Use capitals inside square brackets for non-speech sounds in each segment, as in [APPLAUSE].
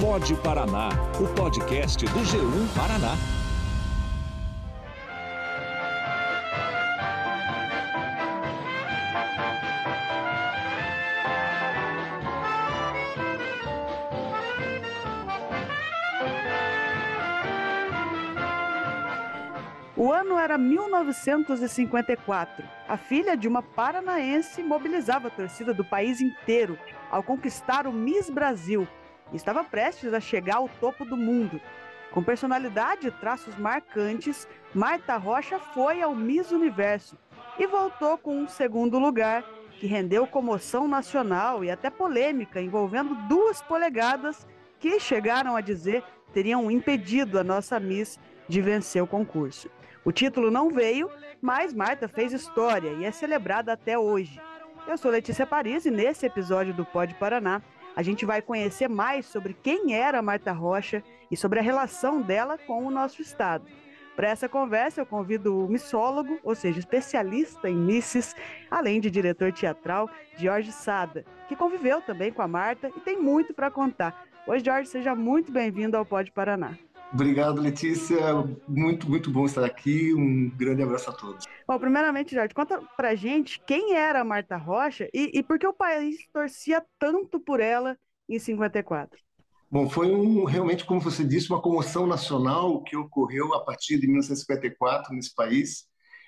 Pode Paraná, o podcast do G1 Paraná. O ano era 1954. A filha de uma paranaense mobilizava a torcida do país inteiro ao conquistar o Miss Brasil e estava prestes a chegar ao topo do mundo. Com personalidade e traços marcantes, Marta Rocha foi ao Miss Universo e voltou com um segundo lugar que rendeu comoção nacional e até polêmica envolvendo duas polegadas que chegaram a dizer teriam impedido a nossa Miss de vencer o concurso. O título não veio, mas Marta fez história e é celebrada até hoje. Eu sou Letícia Paris e nesse episódio do Pode Paraná a gente vai conhecer mais sobre quem era Marta Rocha e sobre a relação dela com o nosso estado. Para essa conversa, eu convido o missólogo, ou seja, especialista em misses, além de diretor teatral, Jorge Sada, que conviveu também com a Marta e tem muito para contar. Oi, Jorge, seja muito bem-vindo ao Pode Paraná. Obrigado, Letícia. Muito, muito bom estar aqui. Um grande abraço a todos. Bom, primeiramente, Jorge, conta pra gente quem era a Marta Rocha e, e por que o país torcia tanto por ela em 54. Bom, foi um, realmente, como você disse, uma comoção nacional que ocorreu a partir de 1954 nesse país.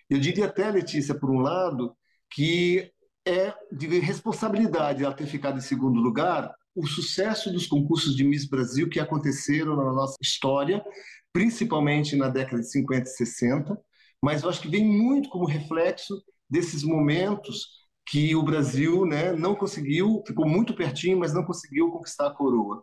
Eu diria até, Letícia, por um lado, que é de responsabilidade ela ter ficado em segundo lugar, o sucesso dos concursos de Miss Brasil que aconteceram na nossa história, principalmente na década de 50 e 60, mas eu acho que vem muito como reflexo desses momentos que o Brasil né, não conseguiu, ficou muito pertinho, mas não conseguiu conquistar a coroa.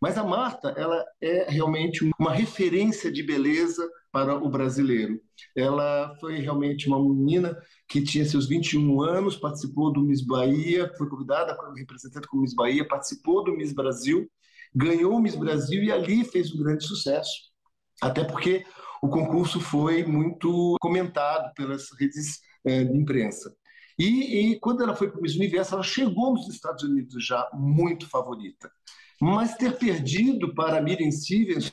Mas a Marta, ela é realmente uma referência de beleza para o brasileiro. Ela foi realmente uma menina que tinha seus 21 anos, participou do Miss Bahia, foi convidada como representante como Miss Bahia, participou do Miss Brasil, ganhou o Miss Brasil e ali fez um grande sucesso. Até porque o concurso foi muito comentado pelas redes é, de imprensa. E, e, quando ela foi para o Miss Universo, ela chegou nos Estados Unidos já muito favorita. Mas ter perdido para Miriam Stevens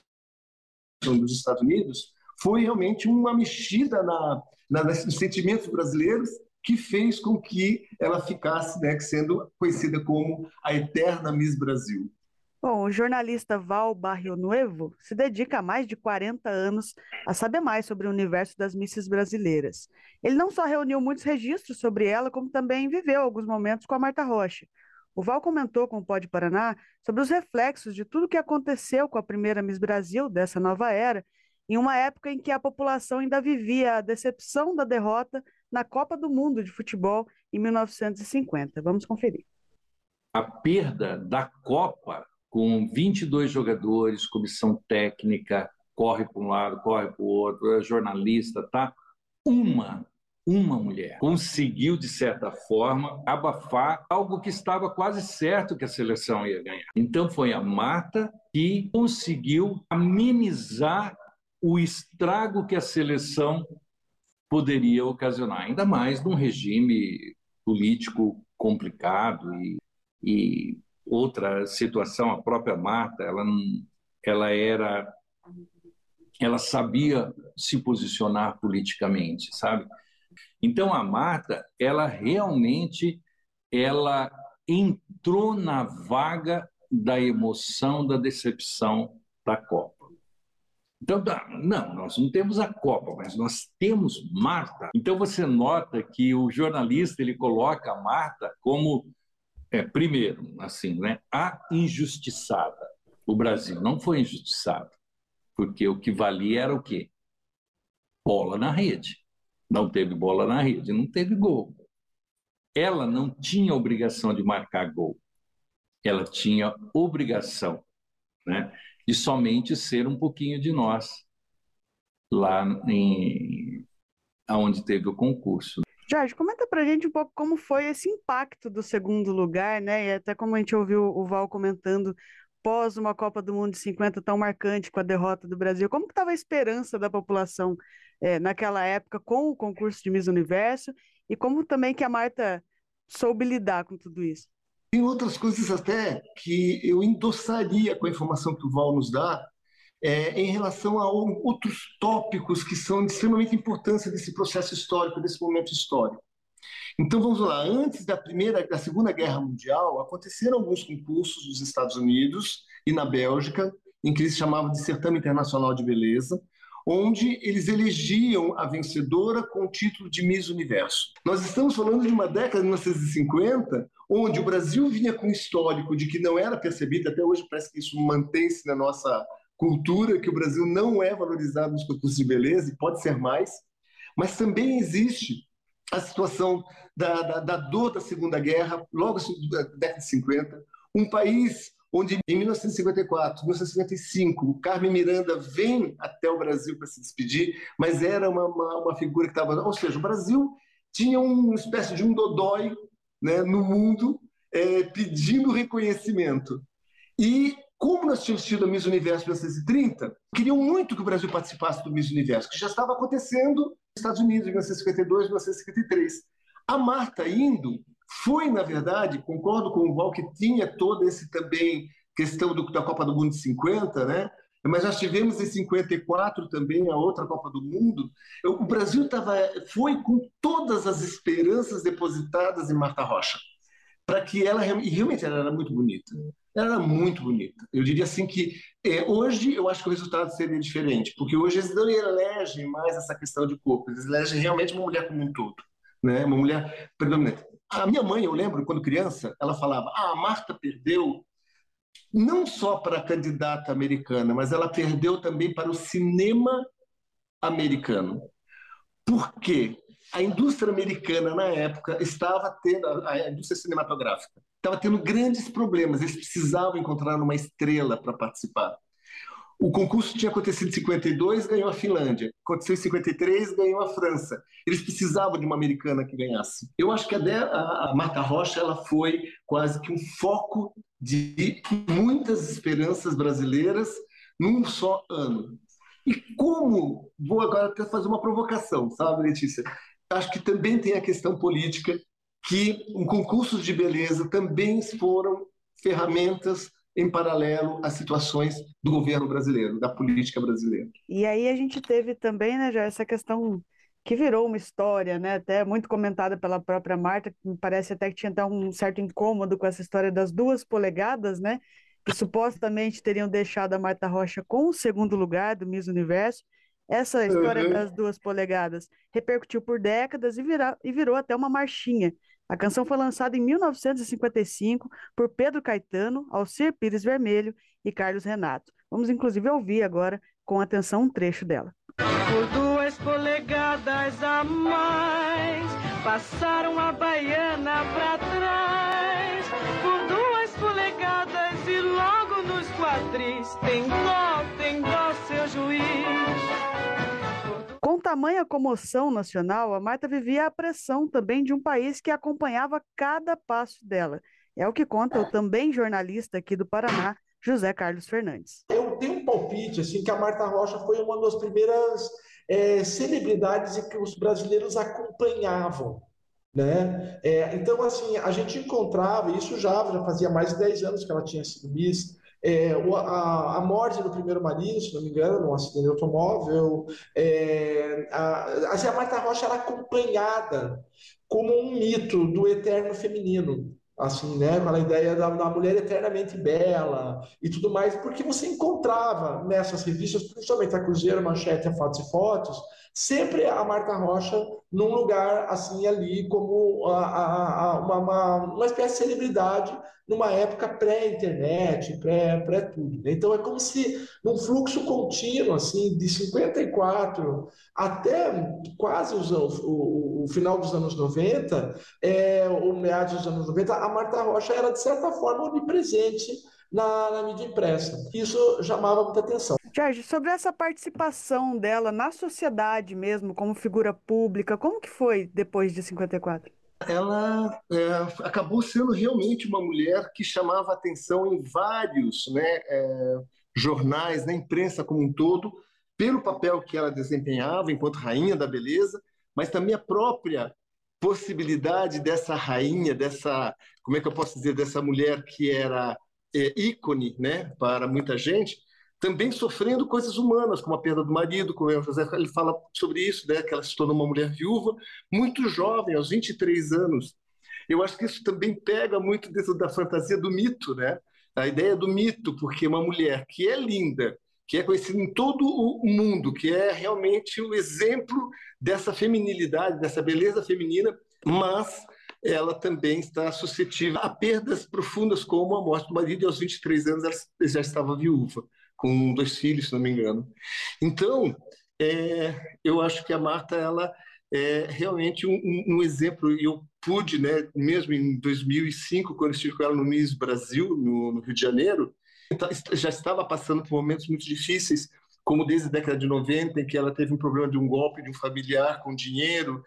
dos Estados Unidos foi realmente uma mexida na, na, nos sentimentos brasileiros que fez com que ela ficasse né, sendo conhecida como a eterna Miss Brasil. Bom, o jornalista Val Barrio Nuevo se dedica há mais de 40 anos a saber mais sobre o universo das misses brasileiras. Ele não só reuniu muitos registros sobre ela, como também viveu alguns momentos com a Marta Rocha. O Val comentou com o Pode Paraná sobre os reflexos de tudo que aconteceu com a primeira Miss Brasil dessa nova era, em uma época em que a população ainda vivia a decepção da derrota na Copa do Mundo de Futebol em 1950. Vamos conferir. A perda da Copa, com 22 jogadores, comissão técnica, corre para um lado, corre para o outro, é jornalista, tá? Uma uma mulher conseguiu, de certa forma, abafar algo que estava quase certo que a seleção ia ganhar. Então foi a Marta que conseguiu amenizar o estrago que a seleção poderia ocasionar, ainda mais num regime político complicado e, e outra situação, a própria Marta, ela, ela era ela sabia se posicionar politicamente, sabe? Então a Marta, ela realmente ela entrou na vaga da emoção, da decepção da Copa. Então, não, nós não temos a Copa, mas nós temos Marta. Então você nota que o jornalista ele coloca a Marta como é, primeiro, assim, né, a injustiçada. O Brasil não foi injustiçado, porque o que valia era o quê? Bola na rede. Não teve bola na rede, não teve gol. Ela não tinha obrigação de marcar gol. Ela tinha obrigação né, de somente ser um pouquinho de nós lá em aonde teve o concurso. Jorge, comenta pra gente um pouco como foi esse impacto do segundo lugar, né? E até como a gente ouviu o Val comentando pós uma Copa do Mundo de 50 tão marcante com a derrota do Brasil, como estava a esperança da população é, naquela época com o concurso de Miss Universo e como também que a Marta soube lidar com tudo isso? Tem outras coisas até que eu endossaria com a informação que o Val nos dá é, em relação a outros tópicos que são de extremamente importância desse processo histórico, desse momento histórico. Então vamos lá, antes da primeira, da Segunda Guerra Mundial, aconteceram alguns concursos nos Estados Unidos e na Bélgica, em que eles chamavam de Certame Internacional de Beleza, onde eles elegiam a vencedora com o título de Miss Universo. Nós estamos falando de uma década de 1950, onde o Brasil vinha com um histórico de que não era percebido, até hoje parece que isso mantém-se na nossa cultura, que o Brasil não é valorizado nos concursos de beleza, e pode ser mais, mas também existe a situação da, da, da dor da Segunda Guerra, logo da década de 50, um país onde em 1954, 1955, o Carmen Miranda vem até o Brasil para se despedir, mas era uma, uma, uma figura que estava... Ou seja, o Brasil tinha uma espécie de um dodói né, no mundo é, pedindo reconhecimento. E como nós tínhamos tido a Miss Universo 1930, queriam muito que o Brasil participasse do Miss Universo, que já estava acontecendo nos Estados Unidos em 1952, 1953. A Marta indo foi, na verdade, concordo com o Val que tinha toda esse também questão do, da Copa do Mundo de 50, né? Mas nós tivemos em 54 também a outra Copa do Mundo. O Brasil tava, foi com todas as esperanças depositadas em Marta Rocha, para que ela e realmente ela era muito bonita. Ela era muito bonita. Eu diria assim que é, hoje eu acho que o resultado seria diferente, porque hoje eles não elegem mais essa questão de corpo, eles elegem realmente uma mulher como um todo, né? Uma mulher predominante. A minha mãe, eu lembro, quando criança, ela falava: ah, a Marta perdeu não só para a candidata americana, mas ela perdeu também para o cinema americano. Por quê? A indústria americana, na época, estava tendo, a indústria cinematográfica, estava tendo grandes problemas. Eles precisavam encontrar uma estrela para participar. O concurso tinha acontecido em 52, ganhou a Finlândia. Aconteceu em 53, ganhou a França. Eles precisavam de uma americana que ganhasse. Eu acho que a, Marta Rocha ela foi quase que um foco de muitas esperanças brasileiras num só ano. E como, vou agora até fazer uma provocação, sabe, Letícia? Acho que também tem a questão política, que um concursos de beleza também foram ferramentas em paralelo às situações do governo brasileiro, da política brasileira. E aí a gente teve também, né, já essa questão que virou uma história, né, até muito comentada pela própria Marta, que me parece até que tinha até um certo incômodo com essa história das duas polegadas, né, que supostamente teriam deixado a Marta Rocha com o segundo lugar do Miss Universo. Essa história uhum. das duas polegadas repercutiu por décadas e, vira, e virou até uma marchinha a canção foi lançada em 1955 por Pedro Caetano, Alcir Pires Vermelho e Carlos Renato. Vamos inclusive ouvir agora com atenção um trecho dela. Por duas polegadas a mais, passaram a baiana para trás. Por duas polegadas e logo nos quadris, tem dó, tem dó, seu juiz. Tamanha comoção nacional, a Marta vivia a pressão também de um país que acompanhava cada passo dela. É o que conta o também jornalista aqui do Paraná, José Carlos Fernandes. Eu tenho um palpite assim que a Marta Rocha foi uma das primeiras é, celebridades que os brasileiros acompanhavam. Né? É, então, assim, a gente encontrava, isso já, já fazia mais de 10 anos que ela tinha sido Miss, é, a, a, morte do primeiro marido, se não me engano, num acidente de automóvel. É, a, assim, a Marta Rocha era acompanhada como um mito do eterno feminino assim, né, com a ideia da, da, mulher eternamente bela e tudo mais, porque você encontrava nessas revistas, principalmente a Cruzeiro, Manchete, a Fotos e Fotos, sempre a Marta Rocha num lugar assim ali como a, a, a, uma, uma, uma espécie de celebridade numa época pré-internet, pré, pré. Né? Então é como se num fluxo contínuo assim de 54 até quase os, o, o, final dos anos 90, é, ou meados dos anos 90, a Marta Rocha era de certa forma onipresente na, na mídia impressa. Isso chamava muita atenção. Jorge, sobre essa participação dela na sociedade mesmo, como figura pública, como que foi depois de 54? ela é, acabou sendo realmente uma mulher que chamava atenção em vários né, é, jornais, na imprensa como um todo, pelo papel que ela desempenhava enquanto rainha da beleza, mas também a própria possibilidade dessa rainha, dessa, como é que eu posso dizer, dessa mulher que era é, ícone, né, para muita gente, também sofrendo coisas humanas, como a perda do marido, como o José ele fala sobre isso, né, que ela se tornou uma mulher viúva, muito jovem, aos 23 anos. Eu acho que isso também pega muito dentro da fantasia do mito, né? A ideia do mito, porque uma mulher que é linda, que é conhecida em todo o mundo, que é realmente o exemplo dessa feminilidade, dessa beleza feminina, mas ela também está suscetível a perdas profundas, como a morte do marido, e aos 23 anos ela já estava viúva, com dois filhos, se não me engano. Então, é, eu acho que a Marta ela é realmente um, um exemplo. Eu pude, né, mesmo em 2005, quando estive com ela no Miss Brasil, no, no Rio de Janeiro, então, já estava passando por momentos muito difíceis, como desde a década de 90, em que ela teve um problema de um golpe de um familiar com dinheiro.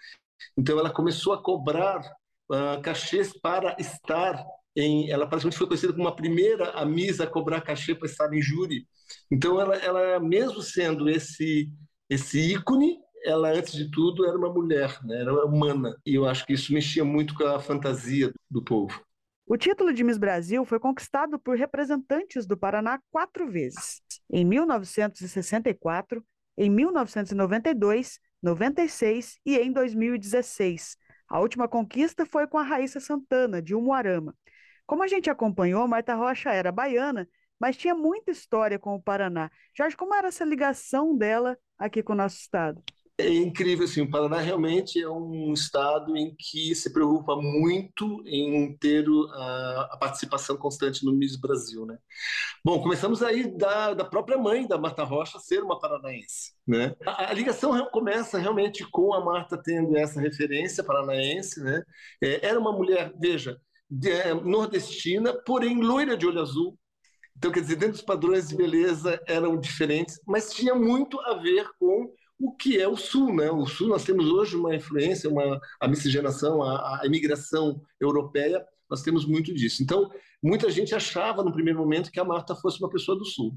Então, ela começou a cobrar uh, cachês para estar em. Ela praticamente foi conhecida como a primeira a Miss a cobrar cachê para estar em júri. Então, ela, ela mesmo sendo esse, esse ícone, ela, antes de tudo, era uma mulher, né? era humana. E eu acho que isso mexia muito com a fantasia do povo. O título de Miss Brasil foi conquistado por representantes do Paraná quatro vezes: em 1964, em 1992, 96 e em 2016. A última conquista foi com a Raíssa Santana, de Umuarama. Como a gente acompanhou, Marta Rocha era baiana, mas tinha muita história com o Paraná. Jorge, como era essa ligação dela aqui com o nosso estado? é incrível assim, o Paraná realmente é um estado em que se preocupa muito em ter a, a participação constante no Miss Brasil, né? Bom, começamos aí da, da própria mãe da Marta Rocha ser uma paranaense, né? A, a ligação começa realmente com a Marta tendo essa referência paranaense, né? É, era uma mulher, veja, de, é, nordestina, porém loira de olho azul, então, quer dizer, dentro dos padrões de beleza eram diferentes, mas tinha muito a ver com o que é o Sul. Né? O Sul, nós temos hoje uma influência, uma, a miscigenação, a, a imigração europeia, nós temos muito disso. Então, muita gente achava no primeiro momento que a Marta fosse uma pessoa do Sul.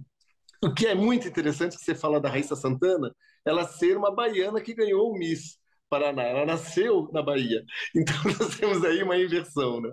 O que é muito interessante que você fala da Raíssa Santana, ela ser uma baiana que ganhou o Miss Paraná. Ela nasceu na Bahia. [LAUGHS] Então, nós temos aí uma inversão. Né?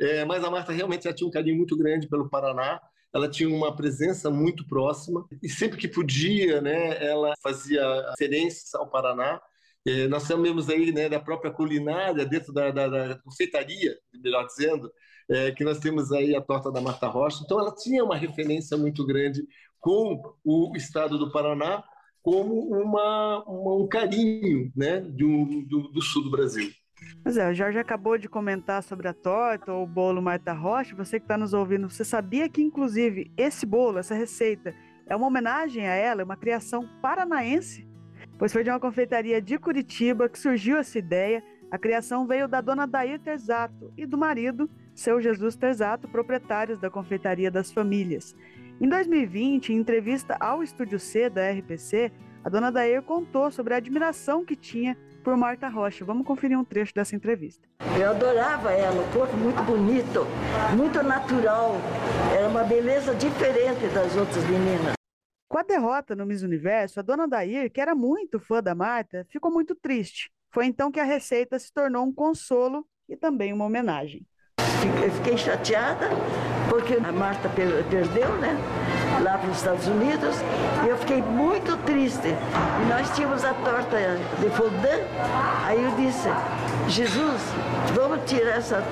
É, mas a Marta realmente já tinha um carinho muito grande pelo Paraná ela tinha uma presença muito próxima e sempre que podia, né, ela fazia referências ao Paraná. É, nós sabemos aí né, da própria culinária dentro da, da, da confeitaria, melhor dizendo, é, que nós temos aí a torta da Marta Rocha. Então, ela tinha uma referência muito grande com o estado do Paraná como uma, uma um carinho né, do, do, do sul do Brasil. Pois é, o Jorge acabou de comentar sobre a torta ou o bolo Marta Rocha. Você que está nos ouvindo, você sabia que, inclusive, esse bolo, essa receita, é uma homenagem a ela, é uma criação paranaense? Pois foi de uma confeitaria de Curitiba que surgiu essa ideia. A criação veio da dona Dair Terzato e do marido, seu Jesus Terzato, proprietários da confeitaria das famílias. Em 2020, em entrevista ao Estúdio C da RPC, a dona Dair contou sobre a admiração que tinha por Marta Rocha. Vamos conferir um trecho dessa entrevista. Eu adorava ela, o corpo muito bonito, muito natural. Era uma beleza diferente das outras meninas. Com a derrota no Miss Universo, a dona Dair, que era muito fã da Marta, ficou muito triste. Foi então que a receita se tornou um consolo e também uma homenagem. Eu fiquei chateada porque a Marta perdeu, né? Lá para os Estados Unidos. E eu fiquei muito triste. E nós tínhamos a torta de fondant. Aí eu disse, Jesus, vamos tirar essa,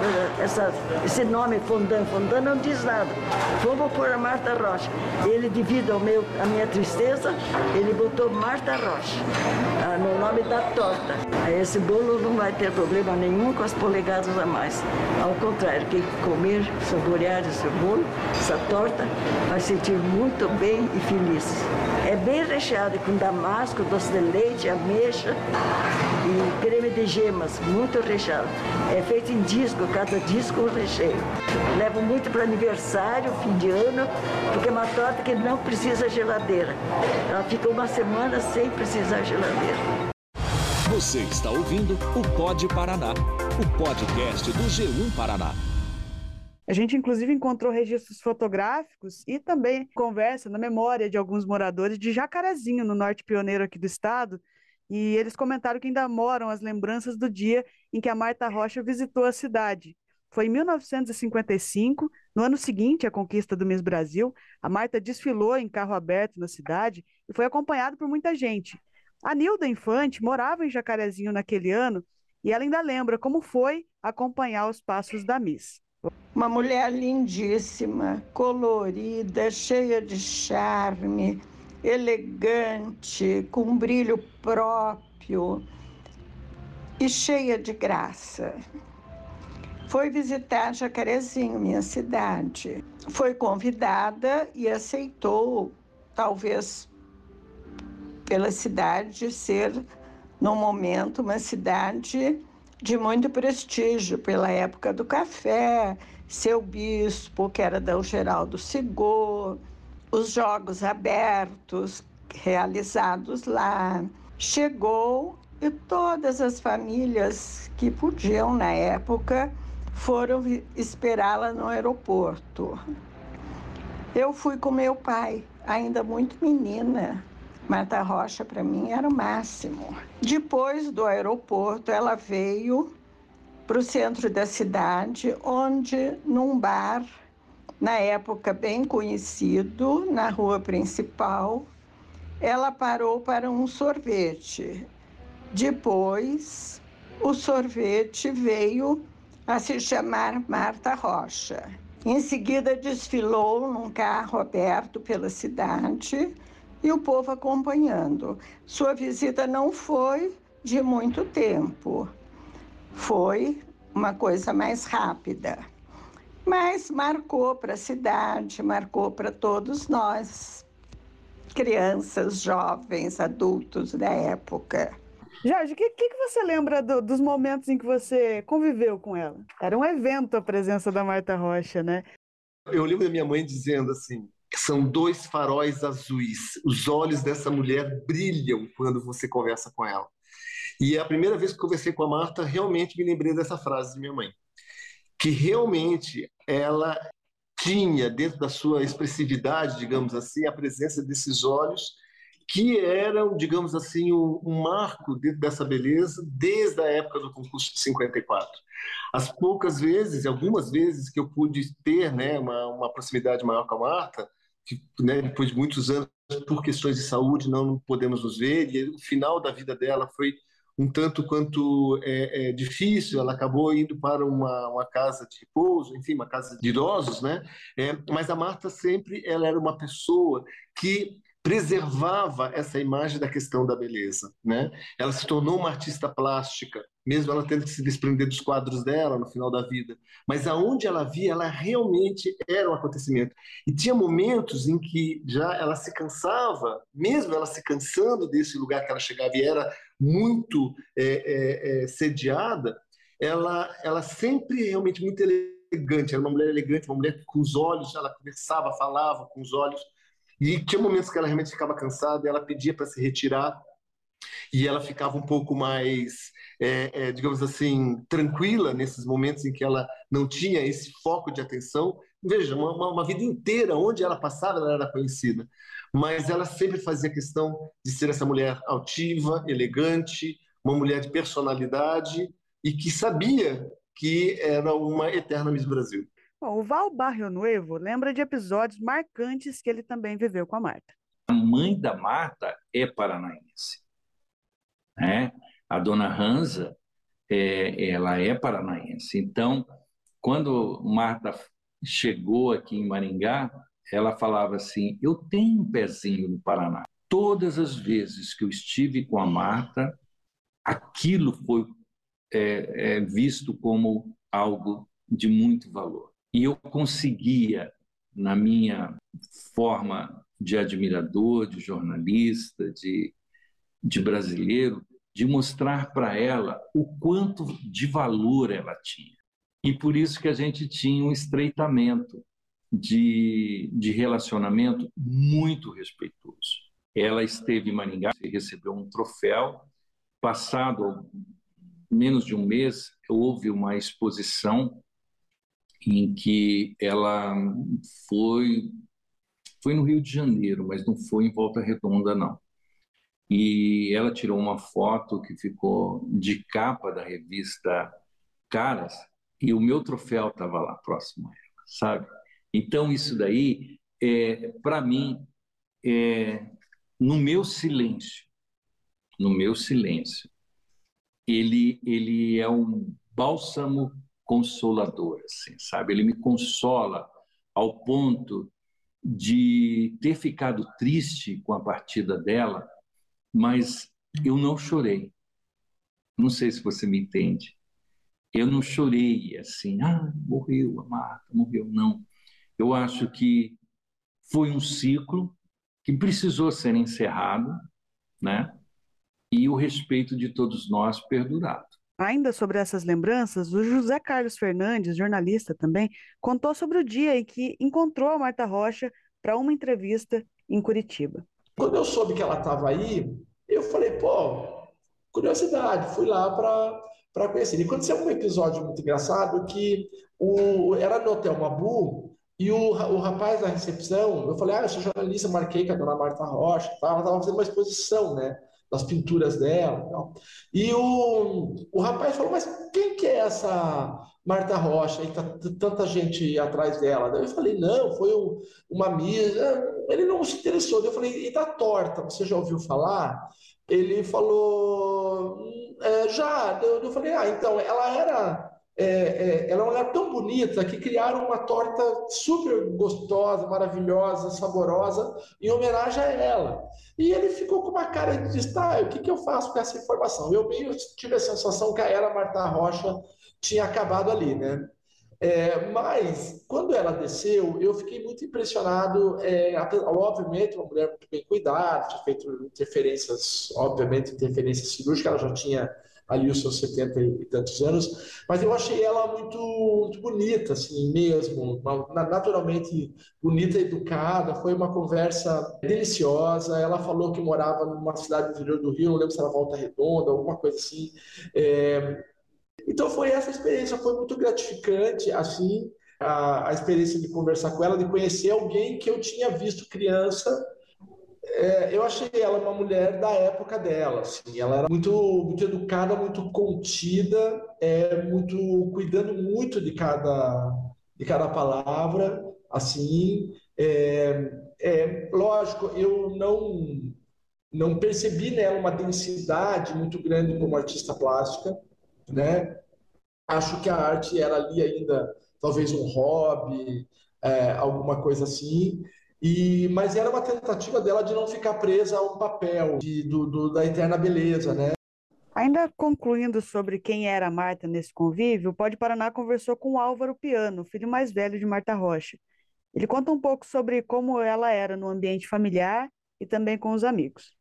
essa, esse nome fondant. Fondant não diz nada. Vamos pôr a Marta Rocha. Ele, devido ao meu, à minha tristeza, ele botou Marta Rocha da torta. Esse bolo não vai ter problema nenhum com as polegadas a mais. Ao contrário, quem comer, saborear esse bolo, essa torta, vai sentir muito bem e feliz. É bem recheado com damasco, doce de leite, ameixa e creme de gemas, muito recheado. É feito em disco, cada disco um recheio. Levo muito para aniversário, fim de ano, porque é uma torta que não precisa geladeira. Ela fica uma semana sem precisar geladeira. Você está ouvindo o Pod Paraná, o podcast do G1 Paraná. A gente, inclusive, encontrou registros fotográficos e também conversa na memória de alguns moradores de Jacarezinho, no norte pioneiro aqui do estado. E eles comentaram que ainda moram as lembranças do dia em que a Marta Rocha visitou a cidade. Foi em 1955, no ano seguinte à conquista do Miss Brasil, a Marta desfilou em carro aberto na cidade e foi acompanhada por muita gente. A Nilda Infante morava em Jacarezinho naquele ano e ela ainda lembra como foi acompanhar os passos da Miss. Uma mulher lindíssima, colorida, cheia de charme, elegante, com brilho próprio e cheia de graça. Foi visitar Jacarezinho, minha cidade. Foi convidada e aceitou, talvez pela cidade ser, no momento, uma cidade de muito prestígio, pela época do café, seu bispo, que era da Geraldo Sigor, os jogos abertos realizados lá. Chegou e todas as famílias que podiam na época foram esperá-la no aeroporto. Eu fui com meu pai, ainda muito menina. Marta Rocha para mim era o máximo. Depois do aeroporto, ela veio para o centro da cidade, onde num bar, na época bem conhecido, na rua principal, ela parou para um sorvete. Depois, o sorvete veio a se chamar Marta Rocha. Em seguida, desfilou num carro aberto pela cidade e o povo acompanhando. Sua visita não foi de muito tempo, foi uma coisa mais rápida, mas marcou para a cidade, marcou para todos nós, crianças, jovens, adultos da época. Jorge, o que, que, você lembra do, dos momentos em que você conviveu com ela? Era um evento a presença da Marta Rocha, né? Eu lembro da minha mãe dizendo assim: são dois faróis azuis. Os olhos dessa mulher brilham quando você conversa com ela. E a primeira vez que conversei com a Marta, realmente me lembrei dessa frase de minha mãe, que realmente ela tinha dentro da sua expressividade, digamos assim, a presença desses olhos que eram, digamos assim, um, marco dentro dessa beleza desde a época do concurso de 54. As poucas vezes, algumas vezes que eu pude ter né, uma, uma proximidade maior com a Marta, que né, depois de muitos anos, por questões de saúde, não podemos nos ver, e o final da vida dela foi um tanto quanto é, é, difícil, ela acabou indo para uma, uma, casa de repouso, enfim, uma casa de idosos, né? É, mas a Marta sempre ela era uma pessoa que preservava essa imagem da questão da beleza, né? Ela se tornou uma artista plástica, mesmo ela tendo que se desprender dos quadros dela no final da vida, mas aonde ela via, ela realmente era um acontecimento. E tinha momentos em que já ela se cansava, mesmo ela se cansando desse lugar que ela chegava e era muito é, é, é, sediada, ela, ela sempre realmente muito elegante, era uma mulher elegante, uma mulher com os olhos, ela conversava, falava com os olhos, e tinha momentos que ela realmente ficava cansada, ela pedia para se retirar e ela ficava um pouco mais, é, é, digamos assim, tranquila nesses momentos em que ela não tinha esse foco de atenção. Veja, uma, uma, uma vida inteira, onde ela passava, ela era conhecida. Mas ela sempre fazia questão de ser essa mulher altiva, elegante, uma mulher de personalidade e que sabia que era uma eterna Miss Brasil. Bom, o Val Barrio Nuevo lembra de episódios marcantes que ele também viveu com a Marta. A mãe da Marta é paranaense. Né? A dona Hansa, é, ela é paranaense. Então, quando Marta chegou aqui em Maringá, ela falava assim: Eu tenho um pezinho no Paraná. Todas as vezes que eu estive com a Marta, aquilo foi é, é, visto como algo de muito valor. E eu conseguia, na minha forma de admirador, de jornalista, de, de brasileiro, de mostrar para ela o quanto de valor ela tinha. E por isso que a gente tinha um estreitamento de, de relacionamento muito respeitoso. Ela esteve em Maringá e recebeu um troféu. Passado menos de um mês, houve uma exposição em que ela foi foi no Rio de Janeiro, mas não foi em Volta Redonda não. e ela tirou uma foto que ficou de capa da revista Caras e o meu troféu estava lá próximo a ela, sabe? Então isso daí, é, para mim, é, no meu silêncio, no meu silêncio, ele ele é um bálsamo consolador, assim, sabe? Ele me consola ao ponto de ter ficado triste com a partida dela, mas eu não chorei. Não sei se você me entende. Eu não chorei assim, ah, morreu a Marta, morreu. Não. Eu acho que foi um ciclo que precisou ser encerrado, né? E o respeito de todos nós perdurado. Ainda sobre essas lembranças, o José Carlos Fernandes, jornalista também, contou sobre o dia em que encontrou a Marta Rocha para uma entrevista em Curitiba. Quando eu soube que ela estava aí, eu falei, pô, curiosidade, fui lá para conhecer. E aconteceu um episódio muito engraçado que o, era no Hotel Mabu e o, o rapaz da recepção, eu falei, ah, eu sou jornalista, marquei com a dona Marta Rocha, ela estava fazendo uma exposição, né? Das pinturas dela. Tal. E o, o rapaz falou, mas quem que é essa Marta Rocha? E tá tanta gente atrás dela. Daí eu falei, não, foi um, uma misa. Ele não se interessou. Eu falei, e da torta, você já ouviu falar? Ele falou, hum, é, já. Eu, eu falei, ah, então, ela era é, é, ela é tão bonita que criaram uma torta super gostosa, maravilhosa, saborosa, em homenagem a ela. E ele ficou com uma cara de disse, tá, o que, que eu faço com essa informação? Eu meio tive a sensação que a era Marta Rocha tinha acabado ali, né? É, mas, quando ela desceu, eu fiquei muito impressionado. É, obviamente, uma mulher muito bem cuidada, tinha feito interferências, obviamente, interferências cirúrgicas, ela já tinha ali os seus 70 e tantos anos, mas eu achei ela muito, muito bonita, assim, mesmo, naturalmente bonita, educada, foi uma conversa deliciosa, ela falou que morava numa cidade interior do Rio, não lembro se era Volta Redonda, alguma coisa assim, é... então foi essa experiência, foi muito gratificante, assim, a, a experiência de conversar com ela, de conhecer alguém que eu tinha visto criança é, eu achei ela uma mulher da época dela. Assim. Ela era muito, muito educada, muito contida, é, muito cuidando muito de cada, de cada palavra. Assim, é, é, lógico, eu não não percebi nela uma densidade muito grande como artista plástica, né? Acho que a arte era ali ainda talvez um hobby, é, alguma coisa assim. E, mas era uma tentativa dela de não ficar presa a um papel de, do, do, da eterna beleza, né? Ainda concluindo sobre quem era Marta nesse convívio, o Pode Paraná conversou com Álvaro Piano, filho mais velho de Marta Rocha. Ele conta um pouco sobre como ela era no ambiente familiar e também com os amigos.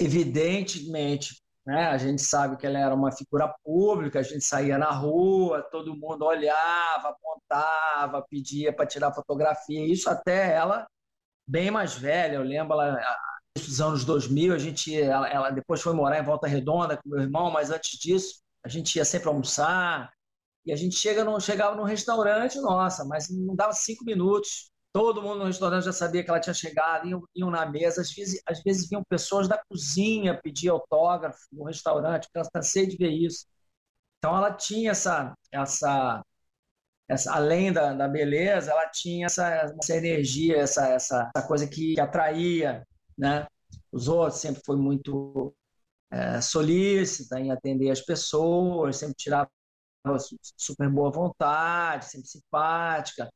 Evidentemente, né, a gente sabe que ela era uma figura pública, a gente saía na rua, todo mundo olhava, apontava, pedia para tirar fotografia, isso até ela bem mais velha, eu lembro ela nos anos 2000, a gente ela, ela, depois foi morar em Volta Redonda com meu irmão, mas antes disso, a gente ia sempre almoçar, e a gente chega no, chegava num restaurante, nossa, mas não dava cinco minutos, Todo mundo no restaurante já sabia que ela tinha chegado, iam, iam na mesa. Às vezes, às vezes vinham pessoas da cozinha pedir autógrafo no restaurante, porque ela cansei de ver isso. Então ela tinha essa, essa, essa além da, da beleza, ela tinha essa, essa energia, essa, essa, essa coisa que, que atraía, né? Os outros sempre foi muito é, solícita em atender as pessoas, sempre tirava super boa vontade, sempre simpática.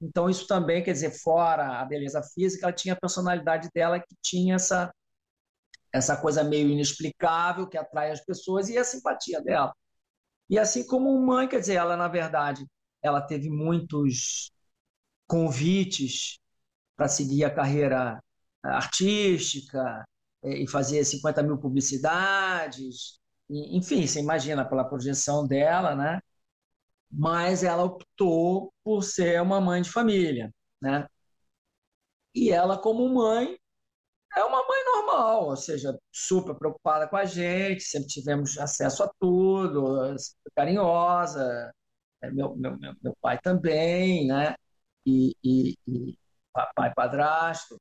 Então, isso também, quer dizer, fora a beleza física, ela tinha a personalidade dela que tinha essa, essa coisa meio inexplicável que atrai as pessoas e a simpatia dela. E assim como mãe, quer dizer, ela, na verdade, ela teve muitos convites para seguir a carreira artística é, e fazer 50 mil publicidades. Enfim, você imagina pela projeção dela, né? mas ela optou por ser uma mãe de família, né? E ela, como mãe, é uma mãe normal, ou seja, super preocupada com a gente, sempre tivemos acesso a tudo, carinhosa, é, meu, meu, meu pai também, né? E, e, e papai padrasto.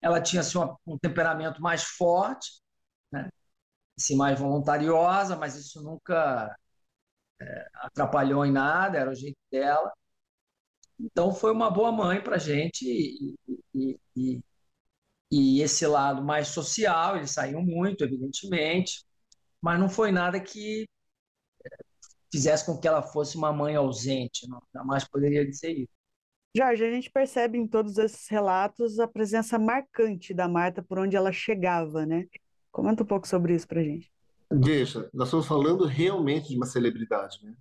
ela tinha assim, um temperamento mais forte, né? assim, mais voluntariosa, mas isso nunca atrapalhou em nada, era o jeito dela. Então foi uma boa mãe para gente e, e, e, e, esse lado mais social, eles saíam muito, evidentemente, mas não foi nada que é, fizesse com que ela fosse uma mãe ausente, não, jamais poderia dizer isso. Jorge, a gente percebe em todos esses relatos a presença marcante da Marta por onde ela chegava, né? Comenta um pouco sobre isso pra gente. Veja, nós estamos falando realmente de uma celebridade, né?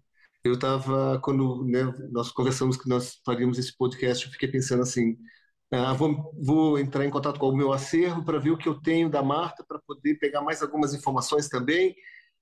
Eu estava, quando né, nós conversamos que nós faríamos esse podcast, eu fiquei pensando assim, ah, vou, vou entrar em contato com o meu acervo para ver o que eu tenho da Marta, para poder pegar mais algumas informações também,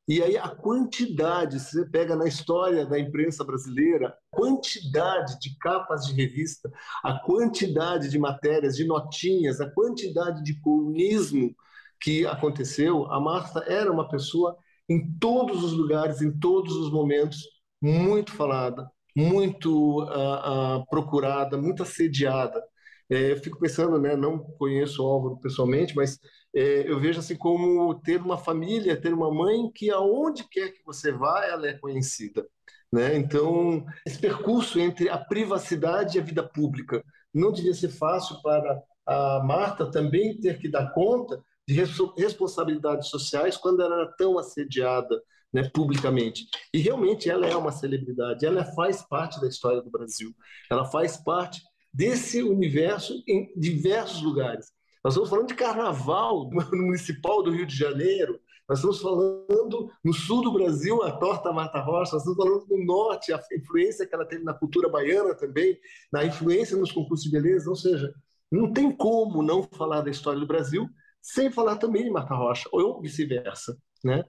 e aí a quantidade, se você pega na história da imprensa brasileira, quantidade de capas de revista, a quantidade de matérias, de notinhas, a quantidade de colunismo que aconteceu, a Marta era uma pessoa em todos os lugares, em todos os momentos, muito falada, muito uh, uh, procurada, muito assediada. É, eu fico pensando, né, não conheço o Álvaro pessoalmente, mas é, eu vejo assim como ter uma família, ter uma mãe que aonde quer que você vá, ela é conhecida. Né? Então, esse percurso entre a privacidade e a vida pública não devia ser fácil para a Marta também ter que dar conta de responsabilidades sociais quando ela era tão assediada né, publicamente. E realmente ela é uma celebridade, ela faz parte da história do Brasil, ela faz parte desse universo em diversos lugares. Nós estamos falando de carnaval [LAUGHS] no municipal do Rio de Janeiro, nós estamos falando no sul do Brasil, a torta Mata Rocha, nós estamos falando no norte, a influência que ela teve na cultura baiana também, na influência nos concursos de beleza, ou seja, não tem como não falar da história do Brasil sem falar também de Marta Rocha, ou vice-versa, né?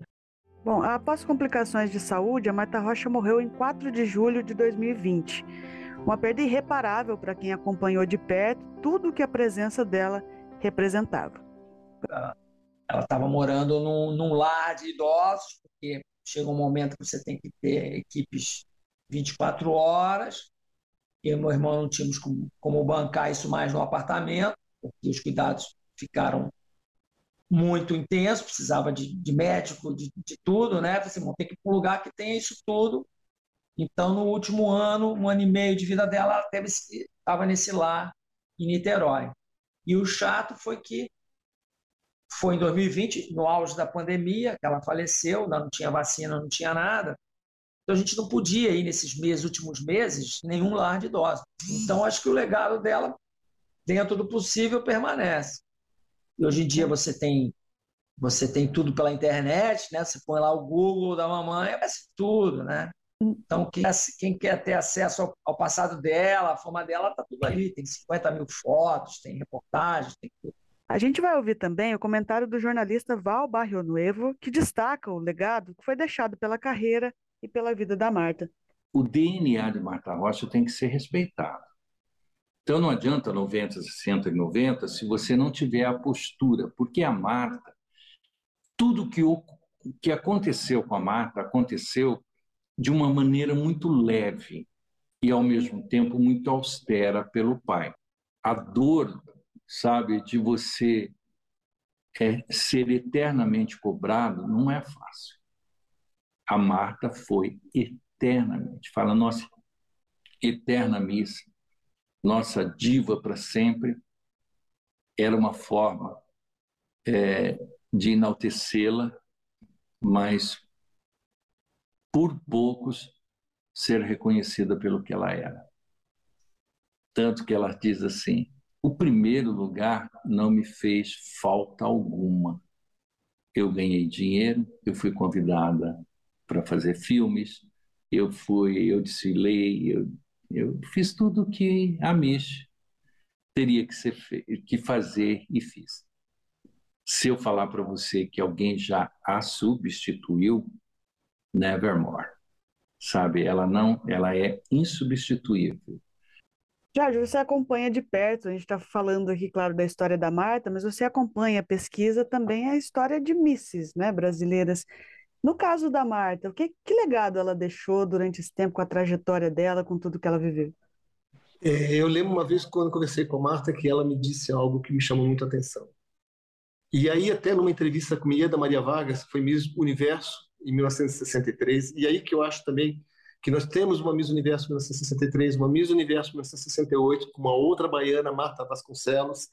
Bom, após complicações de saúde, a Marta Rocha morreu em 4 de julho de 2020. Uma perda irreparável para quem acompanhou de perto tudo o que a presença dela representava. Ela estava morando num, num, lar de idosos, porque chega um momento que você tem que ter equipes 24 horas. Eu e meu irmão não tínhamos como, como bancar isso mais no apartamento, porque os cuidados ficaram muito intensos, precisava de, de médico, de, de, tudo, né? Você assim, tem que ir para um lugar que tem isso tudo então, no último ano, um ano e meio de vida dela, ela estava nesse lar em Niterói. E o chato foi que foi em 2020, no auge da pandemia, que ela faleceu, não tinha vacina, não tinha nada. Então a gente não podia ir nesses meses, últimos meses, nenhum lar de idosos. Então acho que o legado dela, dentro do possível, permanece. E hoje em dia você tem você tem tudo pela internet, né? Você põe lá o Google da mamãe, vai ser tudo, né? Então, quem, quem quer ter acesso ao, ao, passado dela, a forma dela, está tudo ali. Tem 50 mil fotos, tem reportagens, tem tudo. A gente vai ouvir também o comentário do jornalista Val Barrio Nuevo, que destaca o legado que foi deixado pela carreira e pela vida da Marta. O DNA de Marta Rocha tem que ser respeitado. Então não adianta 90, 60 e 90 se você não tiver a postura, porque a Marta, tudo que, o, que aconteceu com a Marta aconteceu de uma maneira muito leve e, ao mesmo tempo, muito austera pelo pai. A dor, sabe, de você é, ser eternamente cobrado não é fácil. A Marta foi eternamente, fala, nossa eterna missa, nossa diva para sempre, era uma forma é, de enaltecê-la, mas por poucos, ser reconhecida pelo que ela era. Tanto que ela diz assim: o primeiro lugar não me fez falta alguma. Eu ganhei dinheiro, eu fui convidada para fazer filmes, eu fui, eu desfilei, eu, eu fiz tudo que a Mish teria que, ser, que fazer e fiz. Se eu falar para você que alguém já a substituiu, nevermore. Sabe, ela não, ela é insubstituível. Jorge, você acompanha de perto, a gente está falando aqui, claro, da história da Marta, mas você acompanha, pesquisa também a história de misses né, brasileiras. No caso da Marta, que, que legado ela deixou durante esse tempo com a trajetória dela, com tudo que ela viveu? É, eu lembro uma vez quando conversei com a Marta que ela me disse algo que me chamou muito a atenção. E aí até numa entrevista com Ieda Maria Vargas, que foi Miss Universo em 1963, e aí que eu acho também que nós temos uma Miss Universo 1963, uma Miss Universo 1968, com uma outra baiana, Marta Vasconcelos.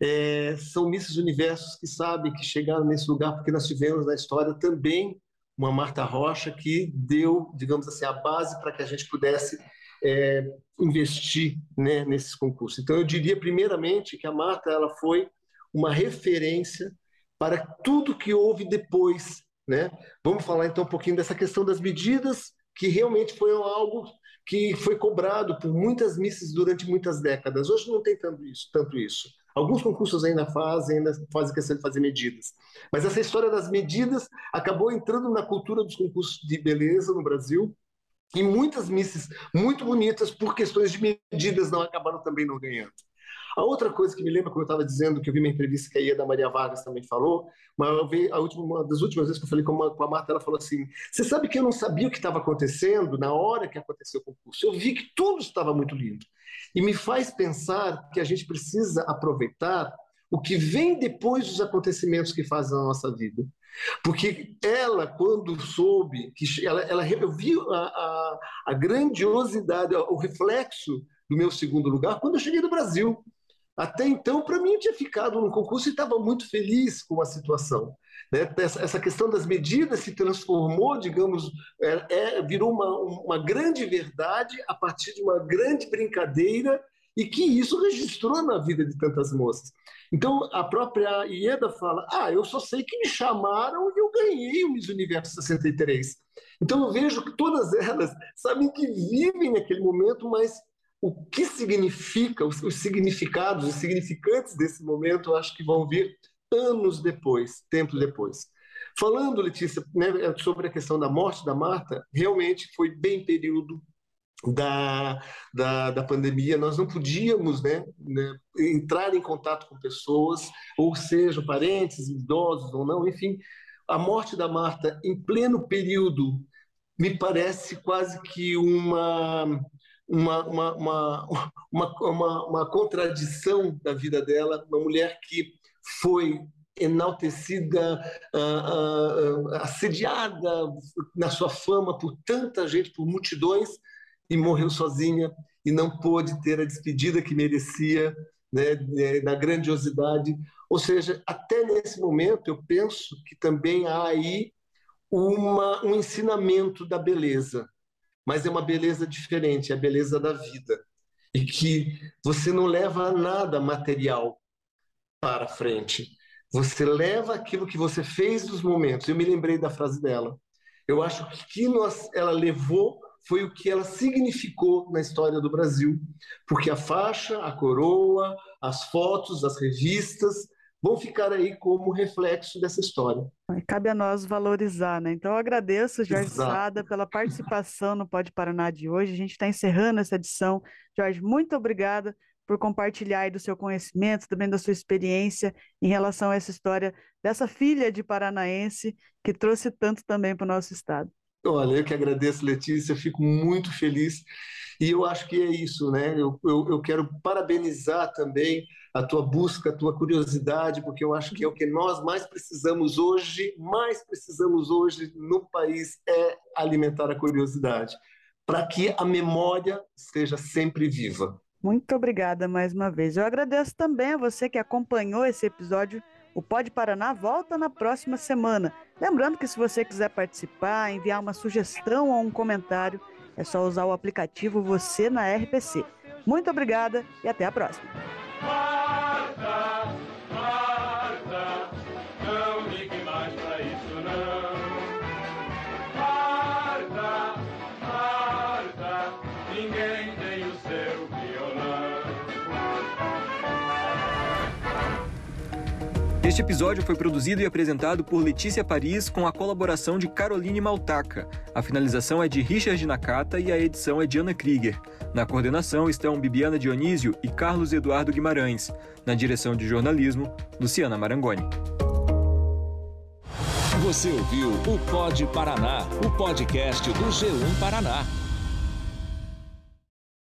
É, são Misses Universos que sabem que chegaram nesse lugar porque nós tivemos na história também uma Marta Rocha que deu, digamos assim, a base para que a gente pudesse é, investir né, nesses concursos. Então, eu diria, primeiramente, que a Marta ela foi uma referência para tudo que houve depois. Né? Vamos falar então um pouquinho dessa questão das medidas que realmente foi algo que foi cobrado por muitas missas durante muitas décadas. Hoje não tem tanto isso. Tanto isso. Alguns concursos ainda fazem, ainda fazem questão de fazer medidas. Mas essa história das medidas acabou entrando na cultura dos concursos de beleza no Brasil. E muitas misses muito bonitas, por questões de medidas, não acabaram também não ganhando. A outra coisa que me lembra, como eu estava dizendo, que eu vi uma entrevista que a Ieda Maria Vargas também falou, vi, a última, uma das últimas vezes que eu falei com, uma, com a Marta, ela falou assim: Você sabe que eu não sabia o que estava acontecendo na hora que aconteceu o concurso. Eu vi que tudo estava muito lindo. E me faz pensar que a gente precisa aproveitar o que vem depois dos acontecimentos que fazem a nossa vida. Porque ela, quando soube, que ela, ela viu a, a, a grandiosidade, o reflexo do meu segundo lugar quando eu cheguei no Brasil. Até então, para mim, eu tinha ficado no concurso e estava muito feliz com a situação. Né? Essa, questão das medidas se transformou, digamos, é, é, virou uma, uma grande verdade a partir de uma grande brincadeira e que isso registrou na vida de tantas moças. Então, a própria Ieda fala: Ah, eu só sei que me chamaram e eu ganhei o Miss Universo 63. Então, eu vejo que todas elas sabem que vivem naquele momento, mas o que significa, os, os significados, os significantes desse momento, eu acho que vão vir anos depois, tempo depois. Falando, Letícia, né, sobre a questão da morte da Marta, realmente foi bem período da, da, da pandemia, nós não podíamos né, né, entrar em contato com pessoas, ou seja, parentes, idosos ou não, enfim. A morte da Marta em pleno período me parece quase que uma uma, uma, [LAUGHS] uma, uma, uma, contradição da vida dela, uma mulher que foi enaltecida, uh, uh, assediada na sua fama por tanta gente, por multidões, e morreu sozinha e não pôde ter a despedida que merecia, né, na grandiosidade. Ou seja, até nesse momento eu penso que também há aí uma, um ensinamento da beleza mas é uma beleza diferente, é a beleza da vida. E que você não leva nada material para frente. Você leva aquilo que você fez dos momentos. Eu me lembrei da frase dela. Eu acho que o que nós, ela levou foi o que ela significou na história do Brasil, porque a faixa, a coroa, as fotos, as revistas, vão ficar aí como reflexo dessa história. Cabe a nós valorizar, né? Então eu agradeço, Jorge Exato. Sada, pela participação no Pode Paraná de hoje. A gente está encerrando essa edição. Jorge, muito obrigada por compartilhar aí do seu conhecimento, também da sua experiência em relação a essa história dessa filha de paranaense que trouxe tanto também para o nosso estado. Olha, eu que agradeço, Letícia, fico muito feliz. E eu acho que é isso, né? Eu, eu, eu quero parabenizar também a tua busca, a tua curiosidade, porque eu acho que é o que nós mais precisamos hoje, mais precisamos hoje no país é alimentar a curiosidade, para que a memória seja sempre viva. Muito obrigada mais uma vez. Eu agradeço também a você que acompanhou esse episódio. O Pode Paraná volta na próxima semana. Lembrando que se você quiser participar, enviar uma sugestão ou um comentário, é só usar o aplicativo Você na RPC. Muito obrigada e até a próxima. Marta, Este episódio foi produzido e apresentado por Letícia Paris com a colaboração de Caroline Maltaca. A finalização é de Richard Nakata e a edição é de Ana Krieger. Na coordenação estão Bibiana Dionísio e Carlos Eduardo Guimarães. Na direção de jornalismo, Luciana Marangoni. Você ouviu o Pod Paraná, o podcast do G1 Paraná.